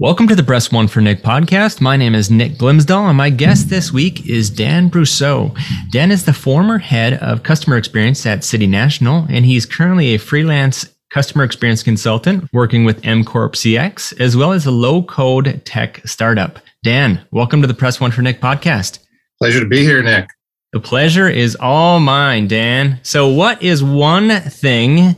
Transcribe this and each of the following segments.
Welcome to the Press One for Nick podcast. My name is Nick Glimsdahl, and my guest this week is Dan Brousseau. Dan is the former head of customer experience at City National, and he's currently a freelance customer experience consultant working with MCorp CX, as well as a low code tech startup. Dan, welcome to the Press One for Nick podcast. Pleasure to be here, Nick. The pleasure is all mine, Dan. So, what is one thing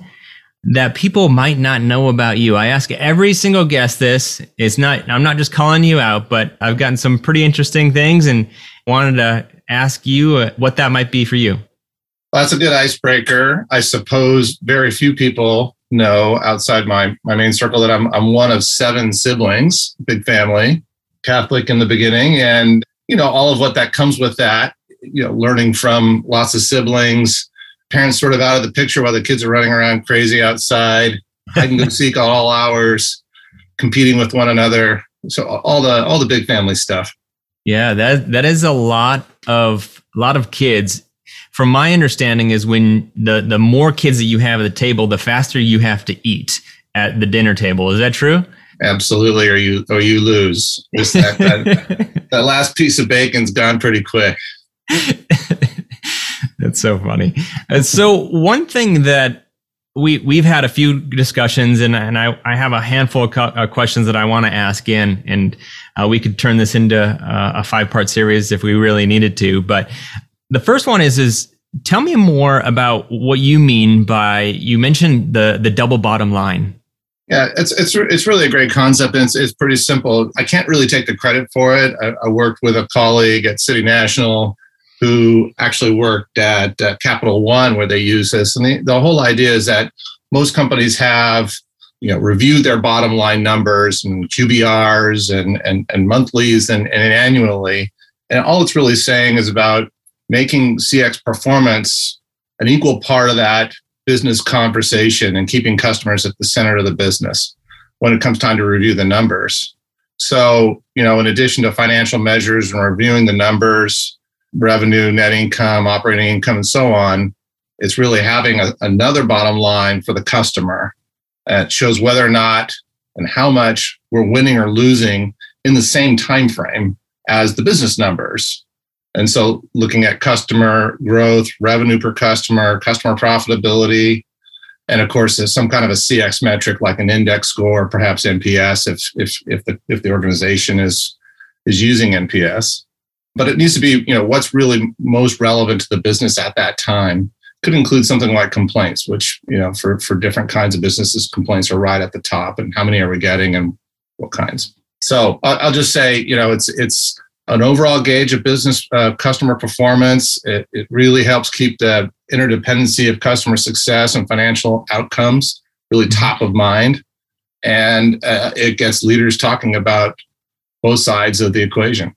that people might not know about you. I ask every single guest this. It's not, I'm not just calling you out, but I've gotten some pretty interesting things and wanted to ask you uh, what that might be for you. Well, that's a good icebreaker. I suppose very few people know outside my, my main circle that I'm, I'm one of seven siblings, big family, Catholic in the beginning. And, you know, all of what that comes with that, you know, learning from lots of siblings, parents sort of out of the picture while the kids are running around crazy outside, hide and go seek all hours, competing with one another. So all the all the big family stuff. Yeah, that that is a lot of a lot of kids. From my understanding, is when the the more kids that you have at the table, the faster you have to eat at the dinner table. Is that true? Absolutely, or you or you lose. That, that, that last piece of bacon's gone pretty quick. That's so funny. Uh, so one thing that we we've had a few discussions, and and I, I have a handful of uh, questions that I want to ask in, and uh, we could turn this into uh, a five part series if we really needed to. But the first one is is tell me more about what you mean by you mentioned the the double bottom line. Yeah, it's it's it's really a great concept, and it's, it's pretty simple. I can't really take the credit for it. I, I worked with a colleague at City National who actually worked at uh, Capital One where they use this. And the, the whole idea is that most companies have you know reviewed their bottom line numbers and QBRs and and, and monthlies and, and annually. And all it's really saying is about making CX performance an equal part of that business conversation and keeping customers at the center of the business when it comes time to review the numbers. So, you know, in addition to financial measures and reviewing the numbers, revenue, net income, operating income, and so on. It's really having a, another bottom line for the customer. Uh, it shows whether or not and how much we're winning or losing in the same time frame as the business numbers. And so looking at customer growth, revenue per customer, customer profitability, and of course there's some kind of a CX metric like an index score, perhaps NPS if if if the if the organization is is using NPS but it needs to be you know what's really most relevant to the business at that time could include something like complaints which you know for for different kinds of businesses complaints are right at the top and how many are we getting and what kinds? So i'll just say you know it's it's an overall gauge of business uh, customer performance. It, it really helps keep the interdependency of customer success and financial outcomes really mm-hmm. top of mind. And uh, it gets leaders talking about both sides of the equation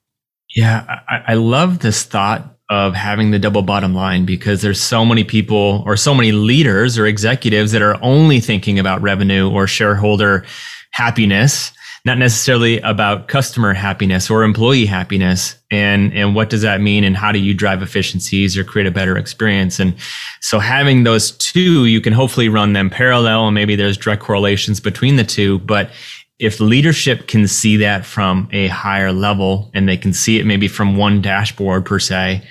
yeah, I, I love this thought of having the double bottom line because there's so many people or so many leaders or executives that are only thinking about revenue or shareholder happiness not necessarily about customer happiness or employee happiness. And and what does that mean and how do you drive efficiencies or create a better experience? And so having those two you can hopefully run them parallel and maybe there's direct correlations between the two but if leadership can see that from a higher level and they can see it maybe from one dashboard per se,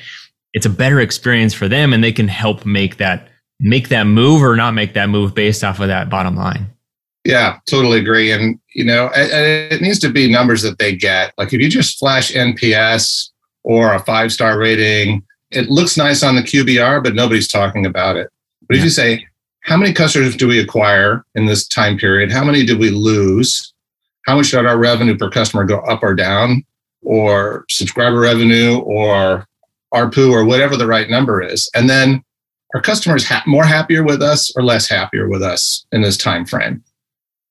it's a better experience for them and they can help make that make that move or not make that move based off of that bottom line. Yeah, totally agree. And you know, it, it needs to be numbers that they get. Like if you just flash NPS or a five star rating, it looks nice on the QBR, but nobody's talking about it. But yeah. if you say, how many customers do we acquire in this time period? How many did we lose? how much did our revenue per customer go up or down, or subscriber revenue, or ARPU, or whatever the right number is, and then are customers ha- more happier with us or less happier with us in this time frame?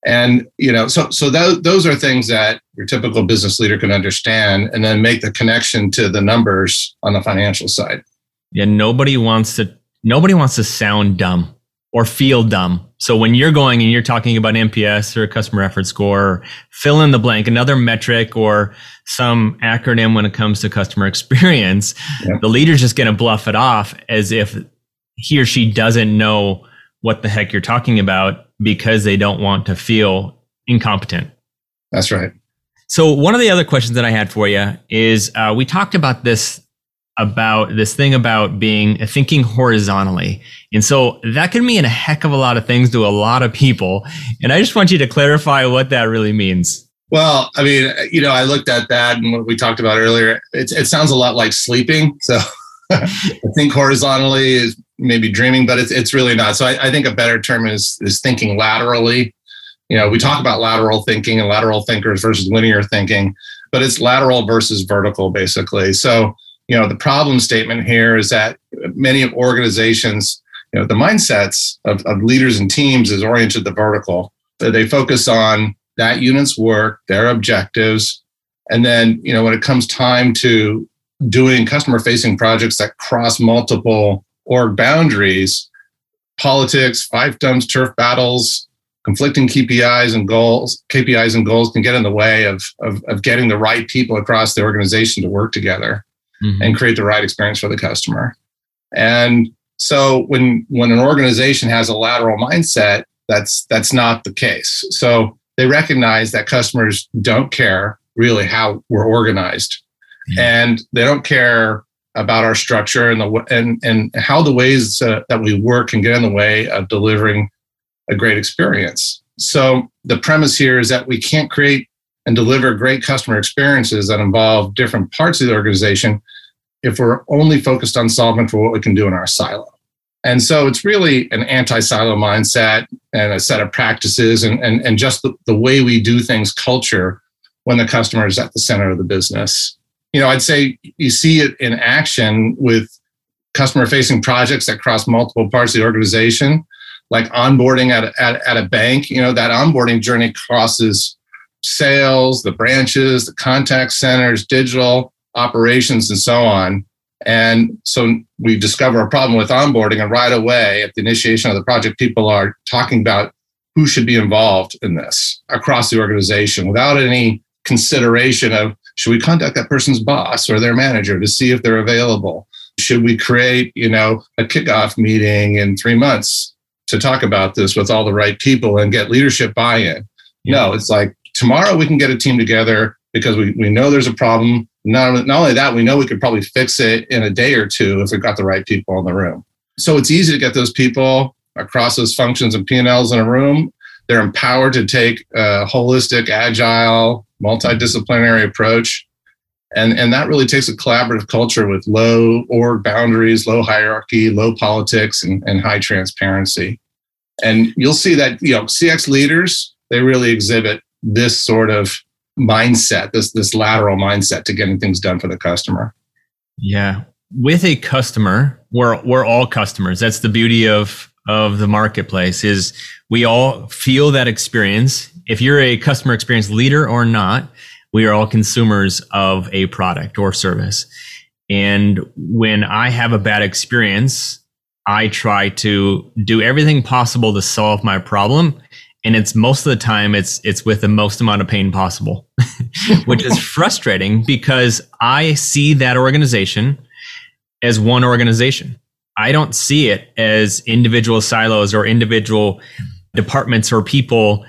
And you know, so so those those are things that your typical business leader can understand, and then make the connection to the numbers on the financial side. Yeah, nobody wants to nobody wants to sound dumb or feel dumb. So when you're going and you're talking about NPS or customer effort score, fill in the blank, another metric or some acronym when it comes to customer experience, yeah. the leader's just going to bluff it off as if he or she doesn't know what the heck you're talking about because they don't want to feel incompetent. That's right. So one of the other questions that I had for you is uh, we talked about this about this thing about being uh, thinking horizontally. And so that can mean a heck of a lot of things to a lot of people. And I just want you to clarify what that really means. Well, I mean, you know, I looked at that and what we talked about earlier. It, it sounds a lot like sleeping. So I think horizontally is maybe dreaming, but it's, it's really not. So I, I think a better term is, is thinking laterally. You know, we talk about lateral thinking and lateral thinkers versus linear thinking, but it's lateral versus vertical, basically. So you know the problem statement here is that many of organizations you know the mindsets of, of leaders and teams is oriented the vertical. They focus on that unit's work their objectives and then you know when it comes time to doing customer facing projects that cross multiple org boundaries politics fiefdoms turf battles conflicting kpis and goals kpis and goals can get in the way of, of, of getting the right people across the organization to work together mm-hmm. and create the right experience for the customer. And so when when an organization has a lateral mindset, that's that's not the case. So they recognize that customers don't care really how we're organized, mm-hmm. and they don't care about our structure and the and and how the ways uh, that we work can get in the way of delivering a great experience. So the premise here is that we can't create and deliver great customer experiences that involve different parts of the organization if we're only focused on solving for what we can do in our silo. And so it's really an anti silo mindset and a set of practices and, and, and just the, the way we do things culture when the customer is at the center of the business. You know, I'd say you see it in action with customer facing projects that cross multiple parts of the organization, like onboarding at, at, at a bank. You know, that onboarding journey crosses sales, the branches, the contact centers, digital, operations and so on. And so we discover a problem with onboarding, and right away at the initiation of the project, people are talking about who should be involved in this across the organization without any consideration of should we contact that person's boss or their manager to see if they're available? Should we create, you know, a kickoff meeting in three months to talk about this with all the right people and get leadership buy-in? Yeah. No, it's like tomorrow we can get a team together because we, we know there's a problem not, not only that, we know we could probably fix it in a day or two if we got the right people in the room. So it's easy to get those people across those functions and P&Ls in a room. They're empowered to take a holistic, agile, multidisciplinary approach. And, and that really takes a collaborative culture with low org boundaries, low hierarchy, low politics, and, and high transparency. And you'll see that you know CX leaders, they really exhibit this sort of mindset, this this lateral mindset to getting things done for the customer. Yeah. With a customer, we're we're all customers. That's the beauty of of the marketplace is we all feel that experience. If you're a customer experience leader or not, we are all consumers of a product or service. And when I have a bad experience, I try to do everything possible to solve my problem and it's most of the time it's it's with the most amount of pain possible which is frustrating because i see that organization as one organization. I don't see it as individual silos or individual departments or people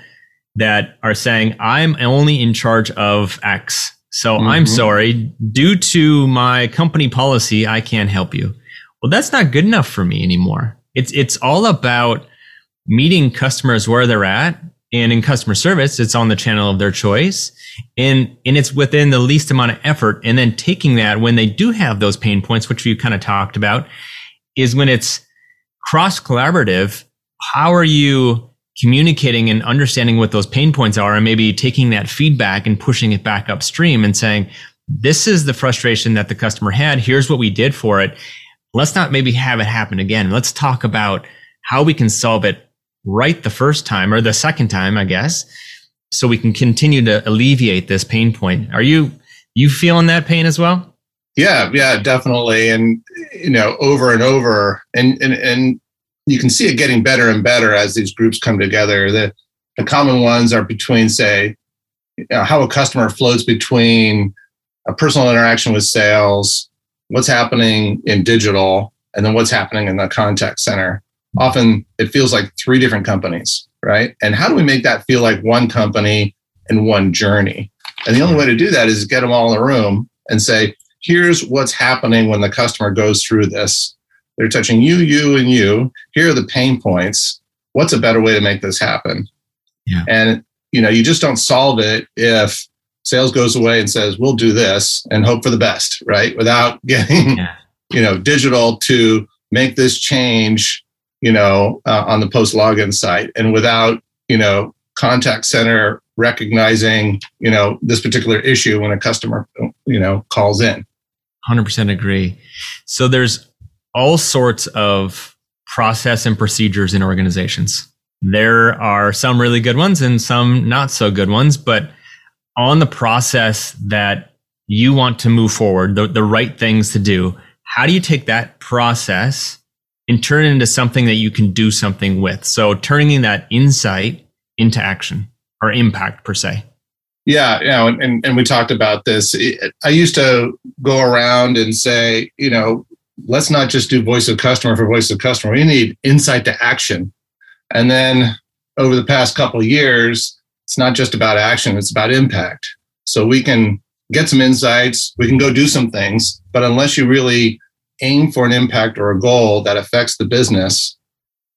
that are saying i'm only in charge of x so mm-hmm. i'm sorry. Due to my company policy i can't help you. Well that's not good enough for me anymore. It's it's all about meeting customers where they're at. And in customer service, it's on the channel of their choice. And, and it's within the least amount of effort. And then taking that when they do have those pain points, which we kind of talked about, is when it's cross collaborative. How are you communicating and understanding what those pain points are and maybe taking that feedback and pushing it back upstream and saying, this is the frustration that the customer had. Here's what we did for it. Let's not maybe have it happen again. Let's talk about how we can solve it right the first time or the second time, I guess, so we can continue to alleviate this pain point. Are you you feeling that pain as well? Yeah, yeah, definitely. And you know, over and over, and and and you can see it getting better and better as these groups come together. The the common ones are between, say, you know, how a customer floats between a personal interaction with sales, what's happening in digital, and then what's happening in the contact center. Often it feels like three different companies, right? And how do we make that feel like one company and one journey? And the only way to do that is get them all in the room and say, here's what's happening when the customer goes through this. They're touching you, you, and you. Here are the pain points. What's a better way to make this happen? Yeah. And you know, you just don't solve it if sales goes away and says, "We'll do this" and hope for the best, right? Without getting, yeah. you know, digital to make this change, you know, uh, on the post login site, and without, you know, contact center recognizing, you know, this particular issue when a customer, you know, calls in. 100% agree. So there's all sorts of process and procedures in organizations. There are some really good ones and some not so good ones, but on the process that you want to move forward, the, the right things to do, how do you take that process and turn it into something that you can do something with? So turning that insight into action or impact per se. Yeah, you know, and, and we talked about this. I used to go around and say, you know, let's not just do voice of customer for voice of customer. We need insight to action. And then over the past couple years, it's not just about action, it's about impact. So we can get some insights, we can go do some things, but unless you really aim for an impact or a goal that affects the business,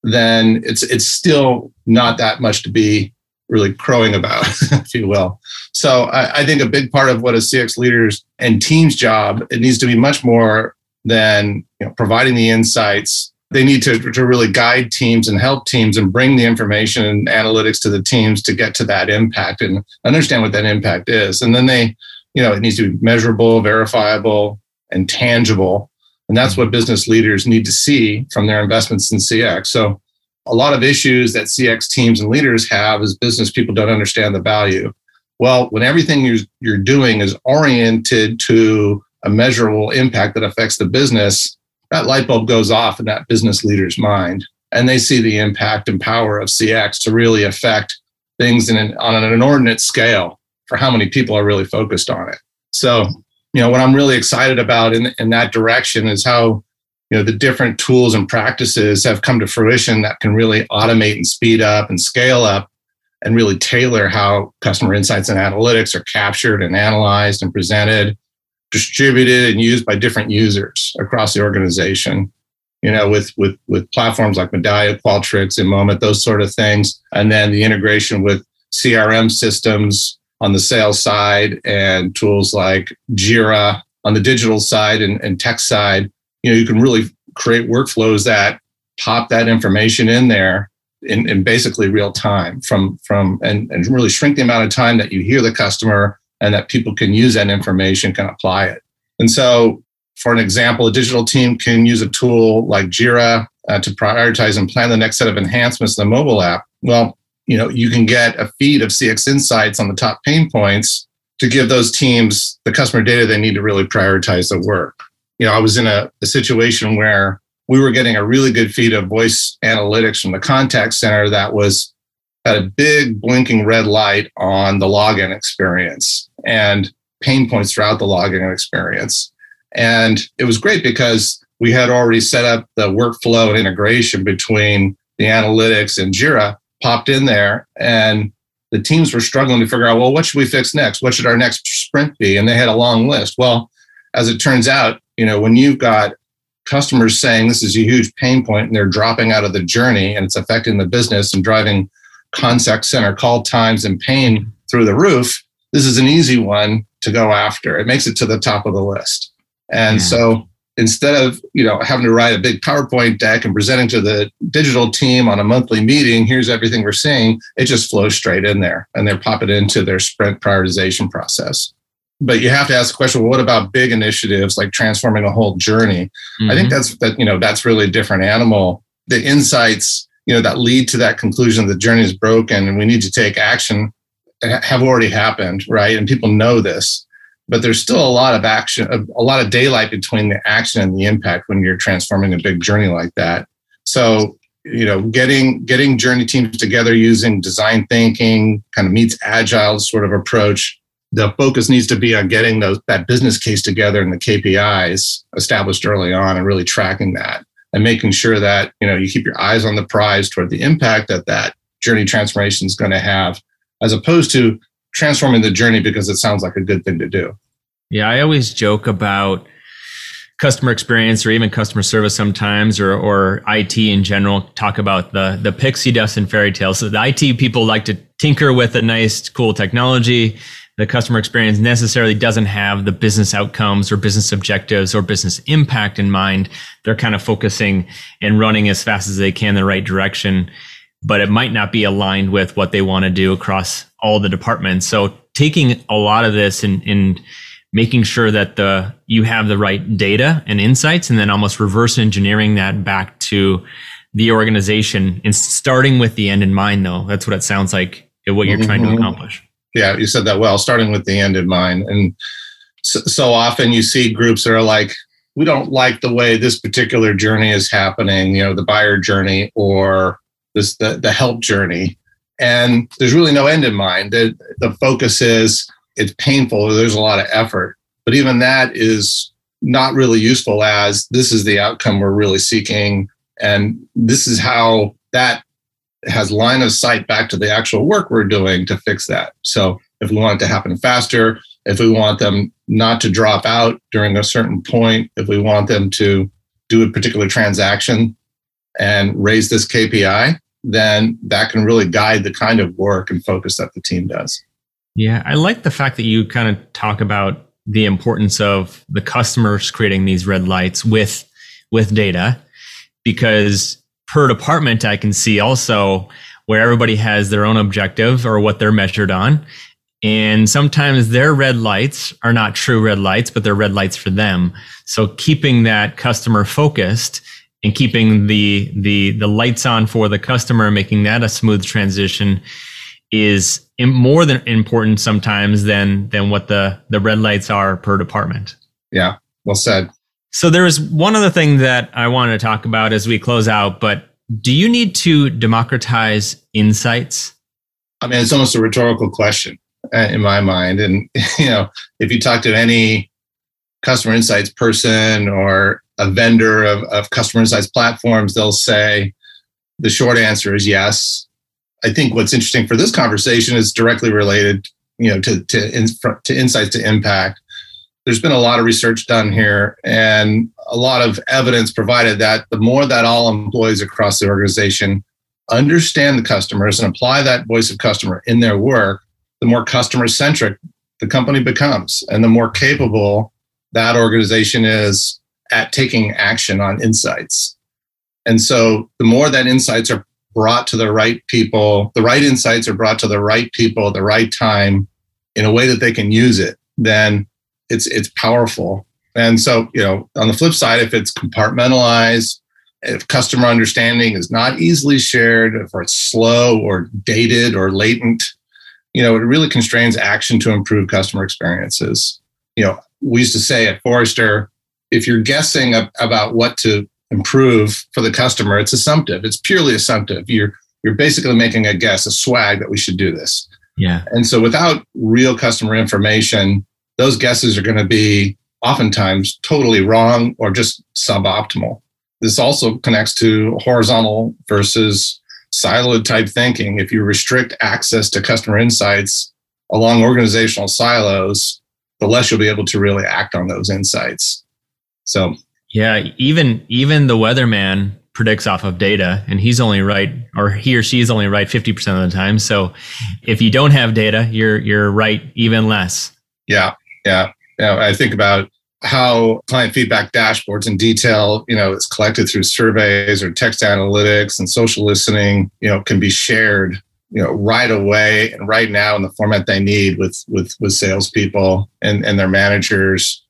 then it's it's still not that much to be really crowing about, if you will. So I, I, think a big part of what a CX leaders and team's job, it needs to be much more than you know, providing the insights. They need to, to really guide teams and help teams and bring the information and analytics to the teams to get to that impact and understand what that impact is. And then they, you know, it needs to be measurable, verifiable, and tangible. And that's what business leaders need to see from their investments in CX. So a lot of issues that CX teams and leaders have is business people don't understand the value. Well, when everything you're, doing is oriented to a measurable impact that affects the business, that light bulb goes off in that business leader's mind. And they see the impact and power of CX to really affect things in an, on an inordinate scale for how many people are really focused on it. So, you know, what I'm really excited about in, in that direction is how you know the different tools and practices have come to fruition that can really automate and speed up and scale up and really tailor how customer insights and analytics are captured and analyzed and presented distributed and used by different users across the organization. You know with with with platforms like medallia qualtrics and moment those sort of things and then the integration with crm systems on the sales side and tools like jira on the digital side and, and tech side. You know you can really create workflows that pop that information in there in, in basically real time from from and, and really shrink the amount of time that you hear the customer and that people can use that information can apply it. And so for an example a digital team can use a tool like jira uh, to prioritize and plan the next set of enhancements to the mobile app. Well you know you can get a feed of cx insights on the top pain points to give those teams the customer data they need to really prioritize the work you know, I was in a, a situation where we were getting a really good feed of voice analytics from the contact center that was had a big blinking red light on the login experience and pain points throughout the login experience. And it was great because we had already set up the workflow and integration between the analytics and Jira popped in there and the teams were struggling to figure out, well, what should we fix next? What should our next sprint be? And they had a long list. Well, as it turns out, you know, when you've got customers saying this is a huge pain point and they're dropping out of the journey and it's affecting the business and driving contact center call times and pain through the roof, this is an easy one to go after. It makes it to the top of the list. And yeah. so instead of you know having to write a big PowerPoint deck and presenting to the digital team on a monthly meeting, here's everything we're seeing, it just flows straight in there and they pop it into their sprint prioritization process but you have to ask the question well, what about big initiatives like transforming a whole journey mm-hmm. i think mm-hmm. that's that you know that's really a different animal the insights you know that lead to that conclusion the journey is broken and we need to take action have already happened right and people know this but there's still a lot of action a lot of daylight between the action and the impact when you're transforming a big journey like that. So you know getting getting journey teams together using design thinking kind of meets agile sort of approach. The focus needs to be on getting those that business case together and the KPIs established early on and really tracking that and making sure that you know you keep your eyes on the prize toward the impact that that journey transformation is going to have as opposed to transforming the journey because it sounds like a good thing to do yeah i always joke about customer experience or even customer service sometimes or, or IT in general talk about the, the pixie dust and fairy tales. So the IT people like to tinker with a nice, cool technology. The customer experience necessarily doesn't have the business outcomes or business objectives or business impact in mind. They're kind of focusing and running as fast as they can in the right direction, but it might not be aligned with what they want to do across all the departments. So taking a lot of this and, and making sure that the you have the right data and insights and then almost reverse engineering that back to the organization and starting with the end in mind though that's what it sounds like what you're mm-hmm. trying to mm-hmm. accomplish yeah you said that well starting with the end in mind and so, so often you see groups that are like we don't like the way this particular journey is happening you know the buyer journey or this the, the help journey and there's really no end in mind the, the focus is it's painful. There's a lot of effort, but even that is not really useful as this is the outcome we're really seeking. And this is how that has line of sight back to the actual work we're doing to fix that. So if we want it to happen faster, if we want them not to drop out during a certain point, if we want them to do a particular transaction and raise this KPI, then that can really guide the kind of work and focus that the team does. Yeah, I like the fact that you kind of talk about the importance of the customers creating these red lights with with data because per department I can see also where everybody has their own objective or what they're measured on and sometimes their red lights are not true red lights but they're red lights for them so keeping that customer focused and keeping the the the lights on for the customer making that a smooth transition is more than important sometimes than than what the the red lights are per department. Yeah, well said. So there is one other thing that I want to talk about as we close out, but do you need to democratize insights? I mean, it's almost a rhetorical question uh, in my mind. And you know, if you talk to any customer insights person or a vendor of, of customer insights platforms, they'll say the short answer is yes. I think what's interesting for this conversation is directly related, you know, to to, to insights to impact. There's been a lot of research done here, and a lot of evidence provided that the more that all employees across the organization understand the customers and apply that voice of customer in their work, the more customer centric the company becomes, and the more capable that organization is at taking action on insights. And so, the more that insights are brought to the right people, the right insights are brought to the right people at the right time in a way that they can use it, then it's it's powerful. And so, you know, on the flip side, if it's compartmentalized, if customer understanding is not easily shared, if it's slow or dated or latent, you know, it really constrains action to improve customer experiences. You know, we used to say at Forrester, if you're guessing about what to improve for the customer, it's assumptive. It's purely assumptive. You're you're basically making a guess, a swag that we should do this. Yeah. And so without real customer information, those guesses are going to be oftentimes totally wrong or just suboptimal. This also connects to horizontal versus siloed type thinking. If you restrict access to customer insights along organizational silos, the less you'll be able to really act on those insights. So yeah, even even the weatherman predicts off of data and he's only right or he or she is only right 50% of the time. So if you don't have data, you're you're right even less. Yeah. Yeah. Yeah. I think about how client feedback dashboards in detail, you know, it's collected through surveys or text analytics and social listening, you know, can be shared, you know, right away and right now in the format they need with with with salespeople and, and their managers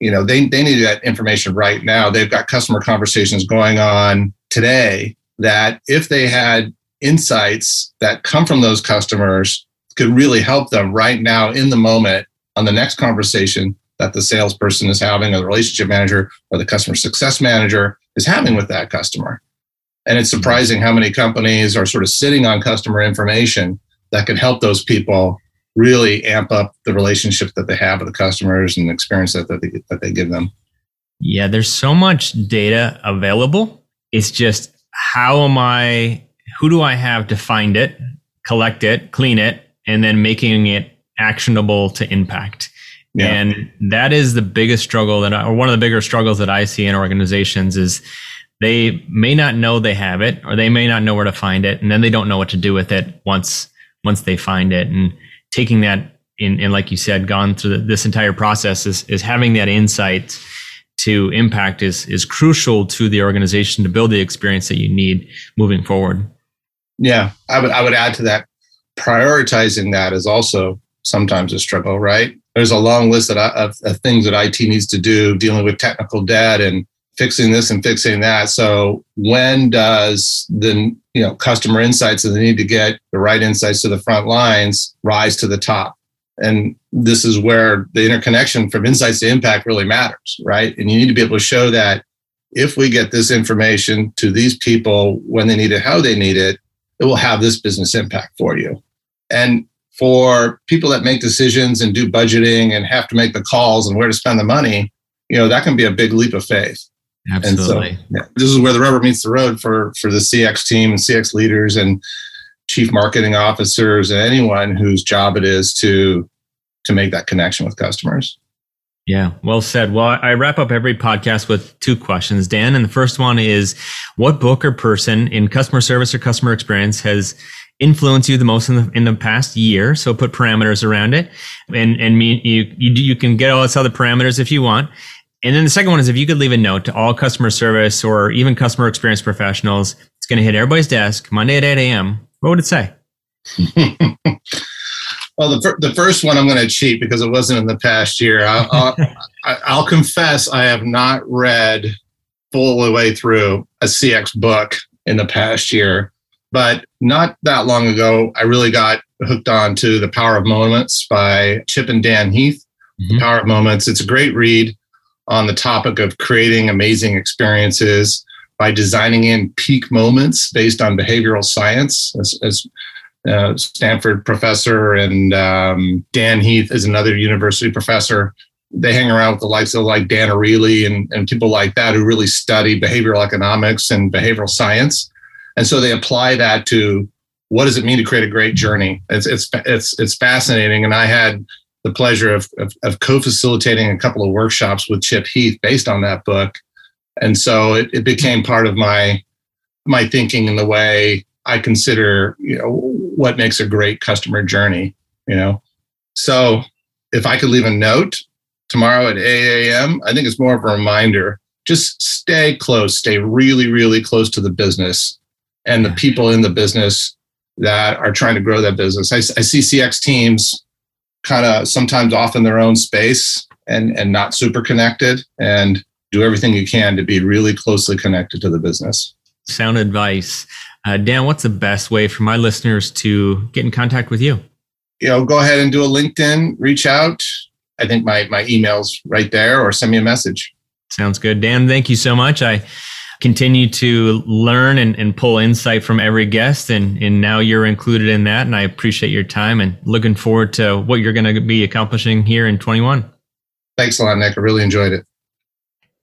you know they, they need that information right now they've got customer conversations going on today that if they had insights that come from those customers could really help them right now in the moment on the next conversation that the salesperson is having or the relationship manager or the customer success manager is having with that customer. And it's surprising how many companies are sort of sitting on customer information that could help those people really amp up the relationship that they have with the customers and the experience that, that, they, that they give them. Yeah, there's so much data available. It's just how am I, who do I have to find it, collect it, clean it, and then making it actionable to impact? Yeah. And that is the biggest struggle that, I, or one of the bigger struggles that I see in organizations is they may not know they have it, or they may not know where to find it, and then they don't know what to do with it once once they find it. And taking that in, and like you said, gone through the, this entire process is is having that insight to impact is is crucial to the organization to build the experience that you need moving forward. Yeah, I would I would add to that. Prioritizing that is also sometimes a struggle, right? There's a long list of, of, of things that IT needs to do, dealing with technical debt and fixing this and fixing that. So when does the you know customer insights and the need to get the right insights to the front lines rise to the top? And this is where the interconnection from insights to impact really matters, right? And you need to be able to show that if we get this information to these people when they need it, how they need it, it will have this business impact for you. And for people that make decisions and do budgeting and have to make the calls and where to spend the money, you know, that can be a big leap of faith. Absolutely. And so, yeah, this is where the rubber meets the road for for the CX team and CX leaders and chief marketing officers and anyone whose job it is to to make that connection with customers. Yeah, well said. Well, I wrap up every podcast with two questions, Dan. And the first one is what book or person in customer service or customer experience has influenced you the most in the in the past year? So put parameters around it. And and me you you, you can get all this other parameters if you want. And then the second one is if you could leave a note to all customer service or even customer experience professionals, it's going to hit everybody's desk Monday at 8 a.m. What would it say? well, the, fir- the first one I'm going to cheat because it wasn't in the past year. I'll, I'll, I'll confess I have not read full the way through a CX book in the past year. But not that long ago, I really got hooked on to The Power of Moments by Chip and Dan Heath. Mm-hmm. The Power of Moments. It's a great read on the topic of creating amazing experiences by designing in peak moments based on behavioral science. As, as uh, Stanford professor and um, Dan Heath is another university professor. They hang around with the likes of like Dan Ariely and, and people like that who really study behavioral economics and behavioral science. And so they apply that to what does it mean to create a great journey? It's it's it's it's fascinating. And I had the pleasure of, of, of co-facilitating a couple of workshops with Chip Heath based on that book. And so it, it became part of my my thinking in the way I consider, you know, what makes a great customer journey, you know. So if I could leave a note tomorrow at 8 a.m., I think it's more of a reminder. Just stay close, stay really, really close to the business and the people in the business that are trying to grow that business. I, I see CX teams kind of sometimes off in their own space and and not super connected and do everything you can to be really closely connected to the business. Sound advice. Uh, dan what's the best way for my listeners to get in contact with you? You know go ahead and do a linkedin reach out. I think my my email's right there or send me a message. Sounds good. Dan thank you so much. I continue to learn and, and pull insight from every guest. And, and now you're included in that. And I appreciate your time and looking forward to what you're going to be accomplishing here in 21. Thanks a lot, Nick. I really enjoyed it.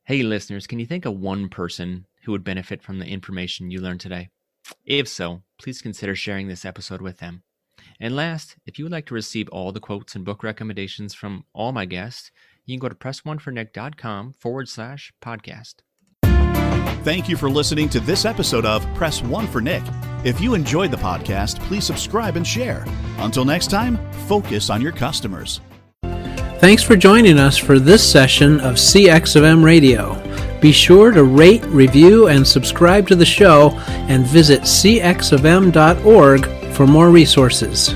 Hey, listeners, can you think of one person who would benefit from the information you learned today? If so, please consider sharing this episode with them. And last, if you would like to receive all the quotes and book recommendations from all my guests, you can go to pressonefornick.com forward slash podcast. Thank you for listening to this episode of Press One for Nick. If you enjoyed the podcast, please subscribe and share. Until next time, focus on your customers. Thanks for joining us for this session of CX of M Radio. Be sure to rate, review, and subscribe to the show and visit cxofm.org for more resources.